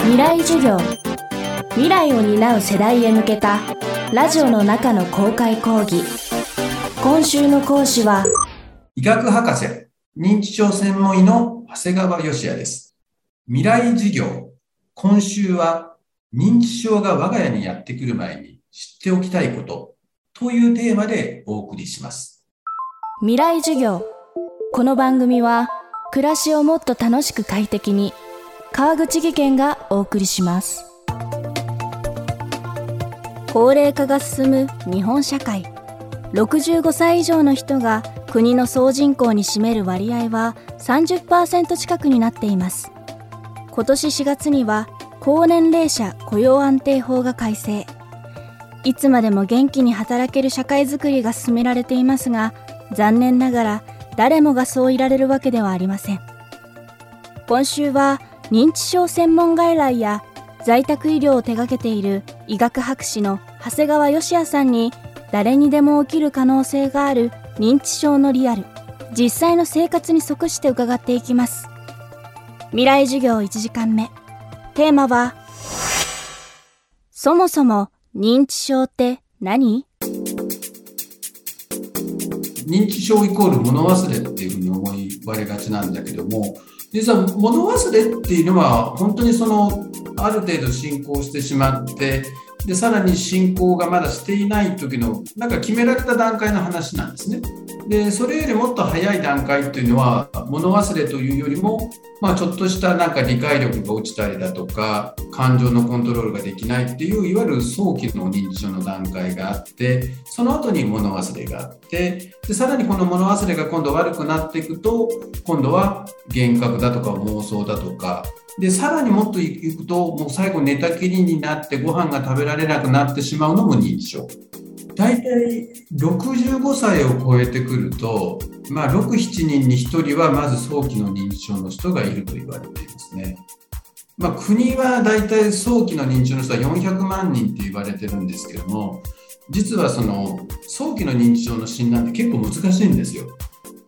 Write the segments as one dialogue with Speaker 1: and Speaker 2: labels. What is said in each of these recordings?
Speaker 1: 未来授業。未来を担う世代へ向けたラジオの中の公開講義。今週の講師は
Speaker 2: 医学博士認知症専門医の長谷川義也です。未来授業。今週は認知症が我が家にやってくる前に知っておきたいことというテーマでお送りします。
Speaker 1: 未来授業。この番組は暮らしをもっと楽しく快適に川口義賢がお送りします。高齢化が進む日本社会。65歳以上の人が国の総人口に占める割合は30%近くになっています。今年4月には高年齢者雇用安定法が改正。いつまでも元気に働ける社会づくりが進められていますが残念ながら誰もがそういられるわけではありません。今週は認知症専門外来や在宅医療を手掛けている医学博士の長谷川義也さんに誰にでも起きる可能性がある認知症のリアル。実際の生活に即して伺っていきます。未来授業1時間目。テーマはそもそも認知症って何？
Speaker 2: 認知症イコール物忘れっていうふうに思われがちなんだけども実は物忘れっていうのは本当にそのある程度進行してしまってでさらに進行がまだしていない時のなんか決められた段階の話なんですね。でそれよりもっと早い段階っていうのは物忘れというよりも、まあ、ちょっとしたなんか理解力が落ちたりだとか感情のコントロールができないっていういわゆる早期の認知症の段階があってその後に物忘れがあってでさらにこの物忘れが今度悪くなっていくと今度は幻覚だとか妄想だとかでさらにもっといくともう最後寝たきりになってご飯が食べられなくなってしまうのも認知症。大体65歳を超えてくると、まあ、6、7人に1人はまず早期の認知症の人がいると言われていますね。まあ、国は大体早期の認知症の人は400万人って言われてるんですけども、実はその早期の認知症の診断って結構難しいんですよ。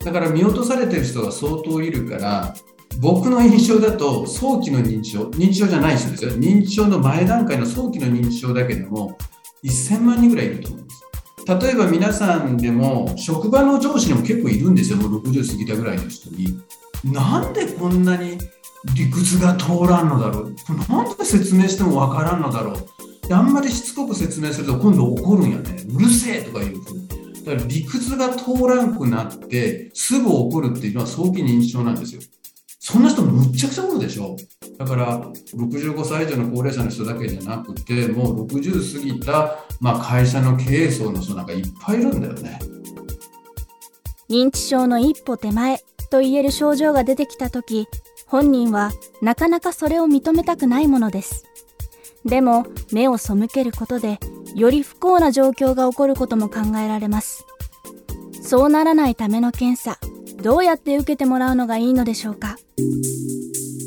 Speaker 2: だから見落とされてる人が相当いるから、僕の印象だと早期の認知症、認知症じゃない人ですよ。認知症の前段階の早期の認知症だけでも1000万人ぐらいいると思うんです。例えば皆さんでも職場の上司にも結構いるんですよ、もう60過ぎたぐらいの人に。なんでこんなに理屈が通らんのだろう、なんで説明してもわからんのだろう、あんまりしつこく説明すると今度怒るんやね、うるせえとかいうふうに。だから理屈が通らんくなってすぐ怒るっていうのは早期認知症なんですよ。そんな人むっちゃくちゃおるでしょ。だから65歳以上の高齢者の人だけじゃなくてもう60過ぎた、まあ、会社の経営層の人なんかいっぱいいるんだよね。
Speaker 1: 認知症の一歩手前と言える症状が出てきた時本人はなかなかそれを認めたくないものです。でも目を背けることでより不幸な状況が起こることも考えられます。そうならないための検査どうやって受けてもらうのがいいのでしょうか？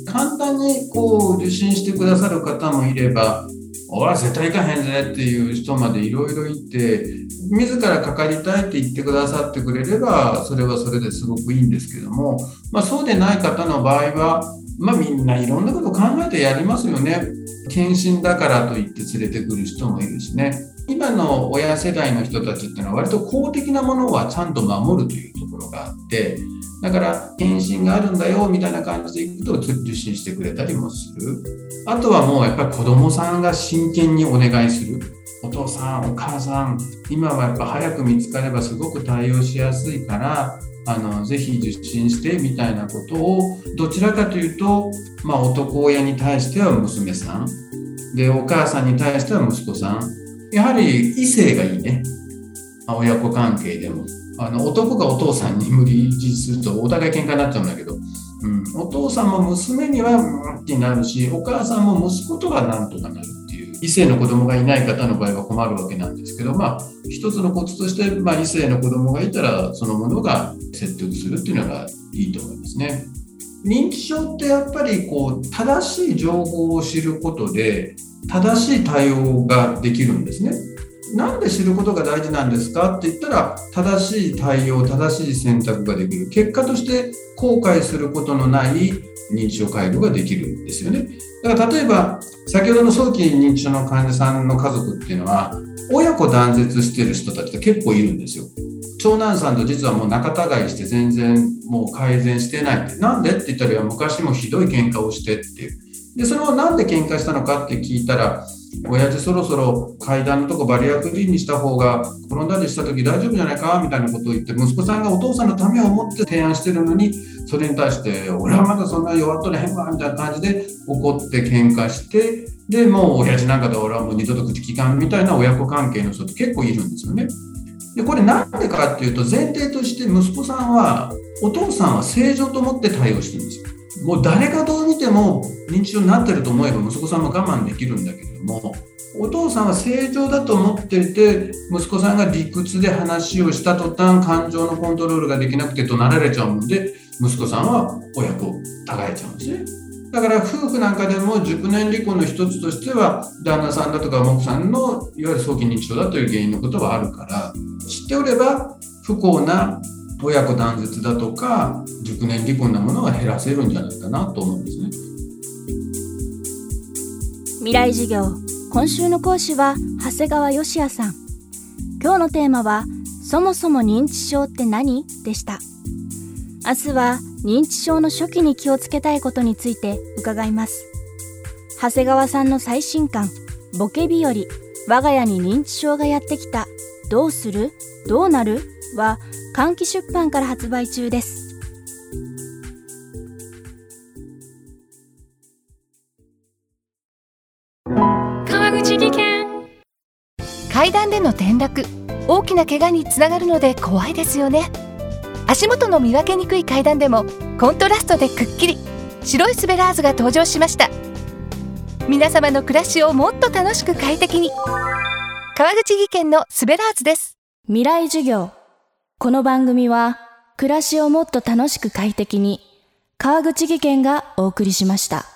Speaker 2: 簡単にこう受診してくださる方もいればおい絶対行かへんぜっていう人までいろいろいて自らかかりたいって言ってくださってくれればそれはそれですごくいいんですけども、まあ、そうでない方の場合は、まあ、みんないろんなこと考えてやりますよね。検診だからといって連れてくる人もいるしね。今の親世代の人たちっていうのは割と公的なものはちゃんと守るというところがあってだから検診があるんだよみたいな感じでいくと受診してくれたりもする。あとはもうやっぱり子どもさんが真剣にお願いする。お父さんお母さん今はやっぱ早く見つかればすごく対応しやすいからあのぜひ受診してみたいなことをどちらかというと、まあ、男親に対しては娘さん。でお母さんに対しては息子さん。やはり異性がいいね。親子関係でも。あの男がお父さんに無理強いするとお互い喧嘩になっちゃうんだけど、うん、お父さんも娘にはうんってなるしお母さんも息子とはなんとかなるっていう。異性の子供がいない方の場合は困るわけなんですけどまあ一つのコツとして、まあ、異性の子供がいたらそのものが説得するっていうのがいいと思いますね。認知症ってやっぱりこう正しい情報を知ることで正しい対応ができるんですね。なんで知ることが大事なんですかって言ったら正しい対応正しい選択ができる。結果として後悔することのない認知症介護ができるんですよね。だから例えば先ほどの早期認知症の患者さんの家族っていうのは親子断絶してる人たちって結構いるんですよ。長男さんと実はもう仲違いして全然もう改善してないって。なんでって言ったら昔もひどい喧嘩をしてっていう。でそれをなんで喧嘩したのかって聞いたら親父そろそろ階段のとこバリアフリーにした方が転んだりした時大丈夫じゃないかみたいなことを言って息子さんがお父さんのためを思って提案してるのにそれに対して俺はまだそんな弱っとれへんわみたいな感じで怒って喧嘩してでもう親父なんかで俺はもう二度と口聞かんみたいな親子関係の人って結構いるんですよね。でこれなんでかっていうと前提として息子さんはお父さんは正常と思って対応してるんですよ。もう誰がどう見ても認知症になってると思えば息子さんも我慢できるんだけどもお父さんは正常だと思っていて息子さんが理屈で話をした途端感情のコントロールができなくて怒鳴られちゃうもんで息子さんは親子互えちゃうんですね。だから夫婦なんかでも熟年離婚の一つとしては旦那さんだとか奥さんのいわゆる早期認知症だという原因のことはあるから知っておれば不幸な親子断絶だとか熟年離婚なものは減らせるんじゃないかなと思うんですね。
Speaker 1: 未来授業今週の講師は長谷川芳也さん。今日のテーマはそもそも認知症って何でした。明日は認知症の初期に気をつけたいことについて伺います。長谷川さんの最新刊ボケ日和我が家に認知症がやってきた。どうする？どうなる？は換気出版から発売中です。
Speaker 3: 川口技研。階段での転落。大きな怪我につながるので怖いですよね。足元の見分けにくい階段でもコントラストでくっきり。白いスベラーズが登場しました。皆様の暮らしをもっと楽しく快適に。川口技研のスベラーズです。
Speaker 1: 未来授業この番組は暮らしをもっと楽しく快適に川口技研がお送りしました。